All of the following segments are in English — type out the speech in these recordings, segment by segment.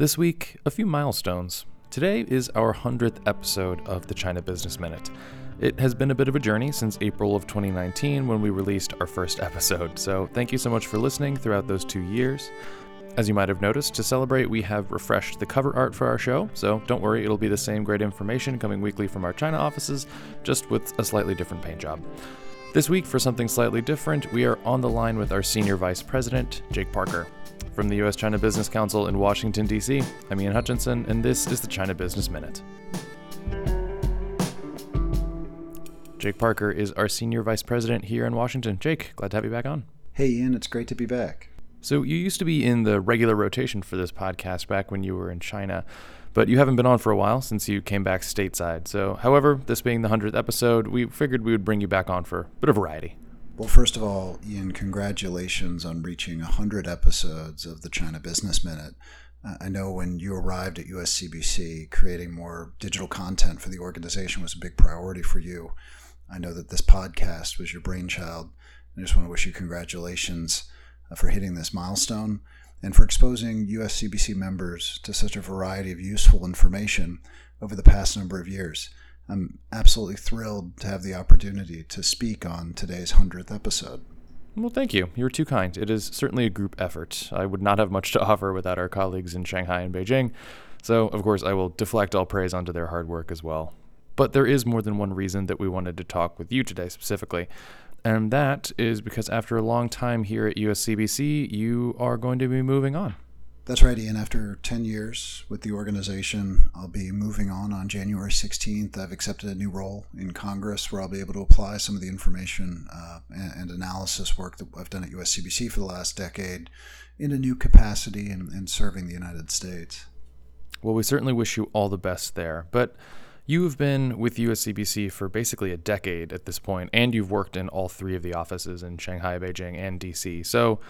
This week, a few milestones. Today is our 100th episode of the China Business Minute. It has been a bit of a journey since April of 2019 when we released our first episode, so thank you so much for listening throughout those two years. As you might have noticed, to celebrate, we have refreshed the cover art for our show, so don't worry, it'll be the same great information coming weekly from our China offices, just with a slightly different paint job. This week, for something slightly different, we are on the line with our Senior Vice President, Jake Parker. From the U.S. China Business Council in Washington, D.C., I'm Ian Hutchinson, and this is the China Business Minute. Jake Parker is our Senior Vice President here in Washington. Jake, glad to have you back on. Hey, Ian, it's great to be back. So, you used to be in the regular rotation for this podcast back when you were in China, but you haven't been on for a while since you came back stateside. So, however, this being the 100th episode, we figured we would bring you back on for a bit of variety. Well, first of all, Ian, congratulations on reaching 100 episodes of the China Business Minute. Uh, I know when you arrived at USCBC, creating more digital content for the organization was a big priority for you. I know that this podcast was your brainchild. I just want to wish you congratulations uh, for hitting this milestone and for exposing USCBC members to such a variety of useful information over the past number of years. I'm absolutely thrilled to have the opportunity to speak on today's 100th episode. Well, thank you. You were too kind. It is certainly a group effort. I would not have much to offer without our colleagues in Shanghai and Beijing. So, of course, I will deflect all praise onto their hard work as well. But there is more than one reason that we wanted to talk with you today specifically. And that is because after a long time here at USCBC, you are going to be moving on. That's right, Ian. After 10 years with the organization, I'll be moving on on January 16th. I've accepted a new role in Congress where I'll be able to apply some of the information uh, and, and, analysis work that I've done at USCBC for the last decade in a new capacity and, and serving the United States. Well, we certainly wish you all the best there. But you have been with USCBC for basically a decade at this point, and you've worked in all three of the offices in Shanghai, Beijing, and DC. So,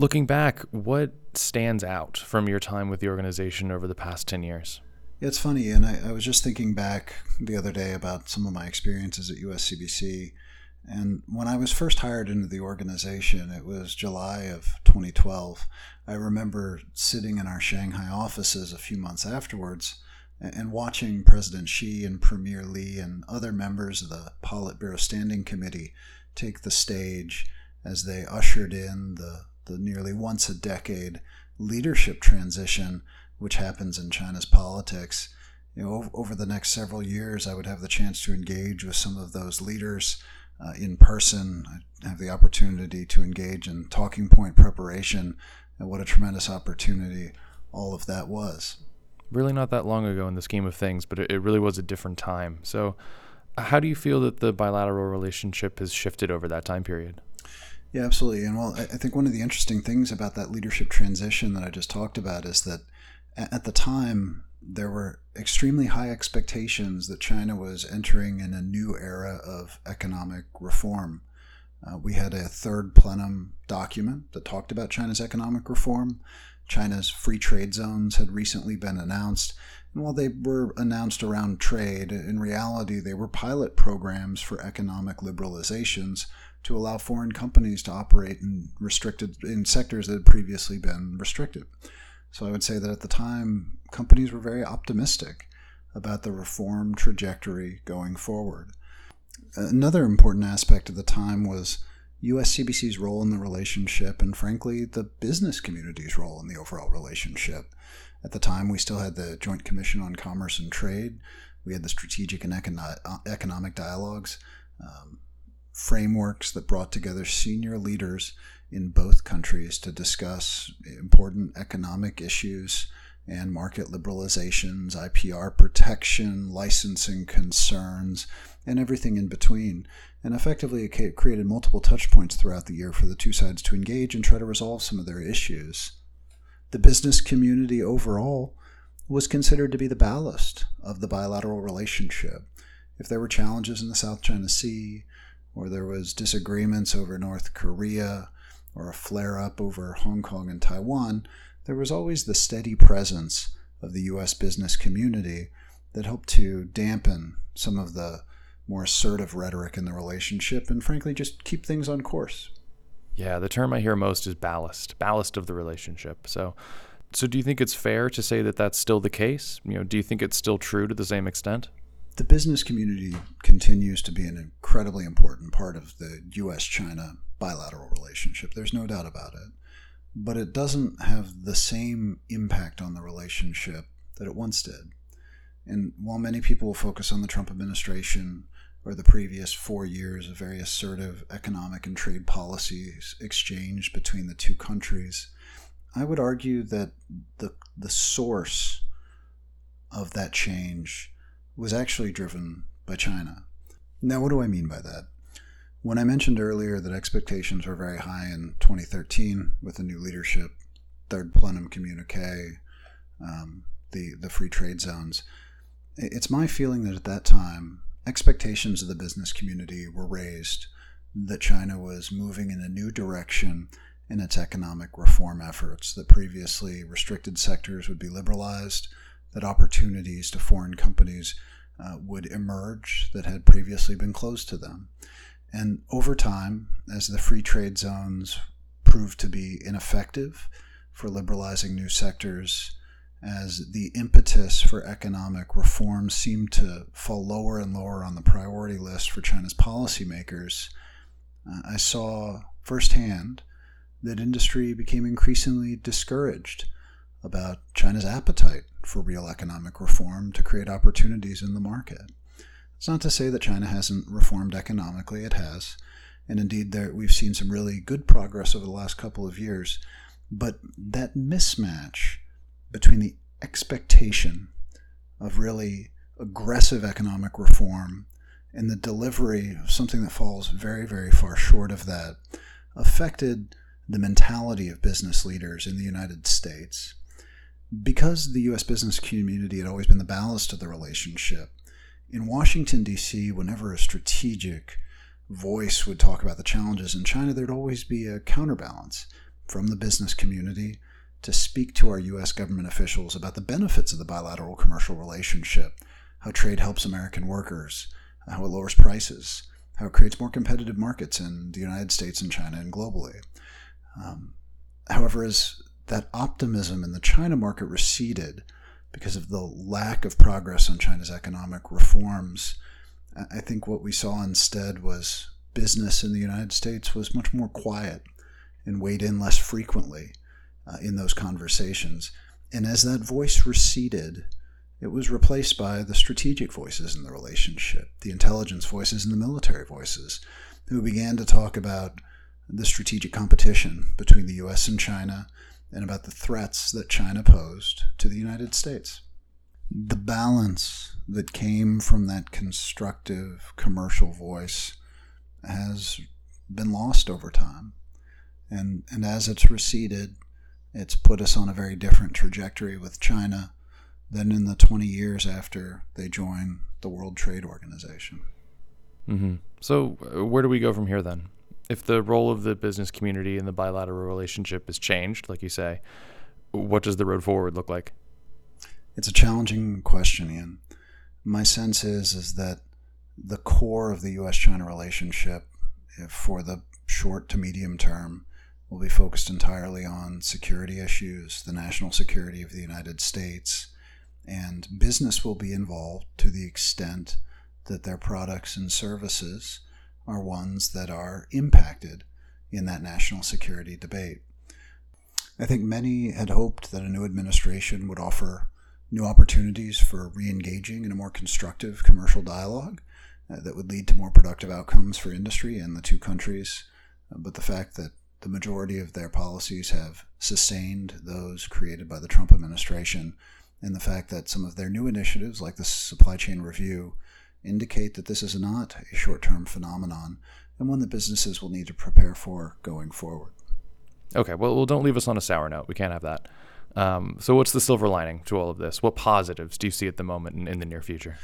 Looking back, what stands out from your time with the organization over the past 10 years? It's funny, and I, I, was just thinking back the other day about some of my experiences at USCBC. And when I was first hired into the organization, it was July of 2012. I remember sitting in our Shanghai offices a few months afterwards and watching President Xi and Premier Li and other members of the Politburo Standing Committee take the stage as they ushered in the the nearly once a decade leadership transition which happens in China's politics. You know, over the next several years, I would have the chance to engage with some of those leaders uh, in person. I have the opportunity to engage in talking point preparation, and what a tremendous opportunity all of that was. Really, not that long ago in the scheme of things, but it, it really was a different time. So, how do you feel that the bilateral relationship has shifted over that time period? Yeah, absolutely. And well, I think one of the interesting things about that leadership transition that I just talked about is that at the time, there were extremely high expectations that China was entering in a new era of economic reform. Uh, we had a third plenum document that talked about China's economic reform. China's free trade zones had recently been announced. And while they were announced around trade, in reality, they were pilot programs for economic liberalizations to allow foreign companies to operate in restricted in sectors that had previously been restricted. So I would say that at the time, companies were very optimistic about the reform trajectory going forward. Another important aspect of the time was USCBC's role in the relationship and, frankly, the business community's role in the overall relationship. At the time, we still had the Joint Commission on Commerce and Trade. We had the strategic and economic dialogues. Um, frameworks that brought together senior leaders in both countries to discuss important economic issues and market liberalizations, IPR protection, licensing concerns, and everything in between. And effectively, it created multiple touch points throughout the year for the two sides to engage and try to resolve some of their issues. The business community overall was considered to be the ballast of the bilateral relationship. If there were challenges in the South China Sea, or there was disagreements over North Korea or a flare up over Hong Kong and Taiwan, there was always the steady presence of the US business community that helped to dampen some of the more assertive rhetoric in the relationship and frankly just keep things on course. Yeah, the term I hear most is ballast, ballast of the relationship. So So, do you think it's fair to say that that's still the case? You know, do you think it's still true to the same extent? The business community continues to be an incredibly important part of the U.S. China bilateral relationship. There's no doubt about it. But it doesn't have the same impact on the relationship that it once did. And while many people will focus on the Trump administration or the previous four years of very assertive economic and trade policies exchanged between the two countries, I would argue that the, the source of that change was actually driven by China. Now, what do I mean by that? When I mentioned earlier that expectations were very high in 2013 with the new leadership, third plenum communique, um, the, the free trade zones, it's my feeling that at that time, expectations of the business community were raised that China was moving in a new direction in its economic reform efforts, that previously restricted sectors would be liberalized, that opportunities to foreign companies uh, would emerge that had previously been closed to them. And over time, as the free trade zones proved to be ineffective for liberalizing new sectors, as the impetus for economic reform seemed to fall lower and lower on the priority list for China's policymakers, uh, I saw firsthand that industry became increasingly discouraged about China's appetite for real economic reform to create opportunities in the market. It's not to say that China hasn't reformed economically, it has. And indeed, there, we've seen some really good progress over the last couple of years. But that mismatch between the expectation of really aggressive economic reform and the delivery of something that falls very, very far short of that affected the mentality of business leaders in the United States. Because the U.S. business community had always been the ballast of the relationship, in Washington, D.C., whenever a strategic voice would talk about the challenges in China, there'd always be a counterbalance from the business community to speak to our U.S. government officials about the benefits of the bilateral commercial relationship, how trade helps American workers, how it lowers prices, how it creates more competitive markets in the United States and China and globally. Um, however, as that optimism in the China market receded, because of the lack of progress on China's economic reforms. I think what we saw instead was business in the United States was much more quiet and weighed in less frequently uh, in those conversations. And as that voice receded, it was replaced by the strategic voices in the relationship, the intelligence voices and the military voices, who began to talk about the strategic competition between the US and China and about the threats that China posed to the United States. The balance that came from that constructive commercial voice has been lost over time. And, and as it's receded, it's put us on a very different trajectory with China than in the 20 years after they joined the World Trade Organization. Mm-hmm. So, uh, where do we go from here then? If the role of the business community in the bilateral relationship has changed, like you say, what does the road forward look like? It's a challenging question, Ian. My sense is is that the core of the U.S.-China relationship, for the short to medium term, will be focused entirely on security issues, the national security of the United States, and business will be involved to the extent that their products and services are ones that are impacted in that national security debate. I think many had hoped that a new administration would offer new opportunities for re engaging in a more constructive commercial dialogue uh, that would lead to more productive outcomes for industry and the two countries. Uh, but the fact that the majority of their policies have sustained those created by the Trump administration, and the fact that some of their new initiatives, like the supply chain review, indicate that this is not a short term phenomenon and one that businesses will need to prepare for going forward. Okay, well, well, don't leave us on a sour note. We can't have that. Um, so, what's the silver lining to all of this? What positives do you see at the moment and in the near future?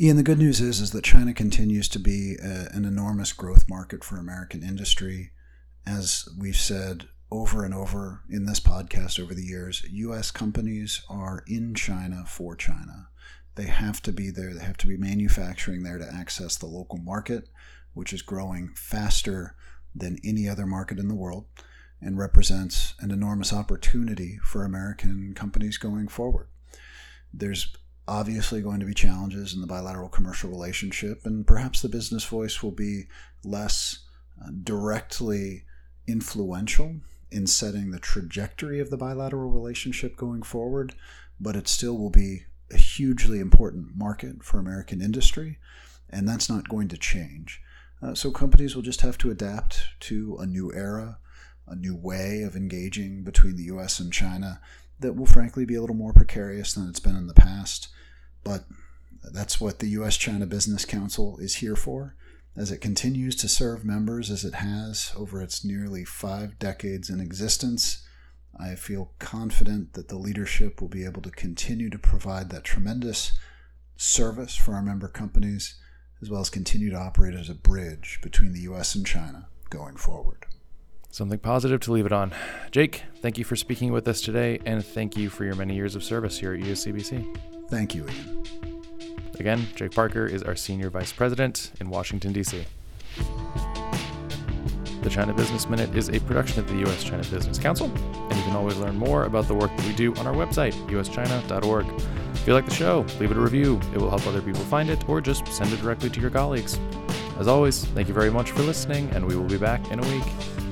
Ian, the good news is is that China continues to be a, an enormous growth market for American industry. As we've said over and over in this podcast over the years, U.S. companies are in China for China. They have to be there. They have to be manufacturing there to access the local market, which is growing faster than any other market in the world. and represents an enormous opportunity for American companies going forward. There's obviously going to be challenges in the bilateral commercial relationship, and perhaps the business voice will be less uh, directly influential in setting the trajectory of the bilateral relationship going forward, but it still will be a hugely important market for American industry, and that's not going to change. Uh, so companies will just have to adapt to a new era, a new way of engaging between the US and China that will frankly be a little more precarious than it's been in the past. But that's what the US China Business Council is here for. As it continues to serve members as it has over its nearly five decades in existence, I feel confident that the leadership will be able to continue to provide that tremendous service for our member companies, as well as continue to operate as a bridge between the U.S. and China going forward. Something positive to leave it on. Jake, thank you for speaking with us today, and thank you for your many years of service here at USCBC. Thank you, Ian. Again, Jake Parker is our Senior Vice President in Washington, D.C. The China Business Minute is a production of the U.S. China Business Council, and you can always learn more about the work that we do on our website, uschina.org. If you like the show, leave it a review. It will help other people find it, or just send it directly to your colleagues. As always, thank you very much for listening, and we will be back in a week.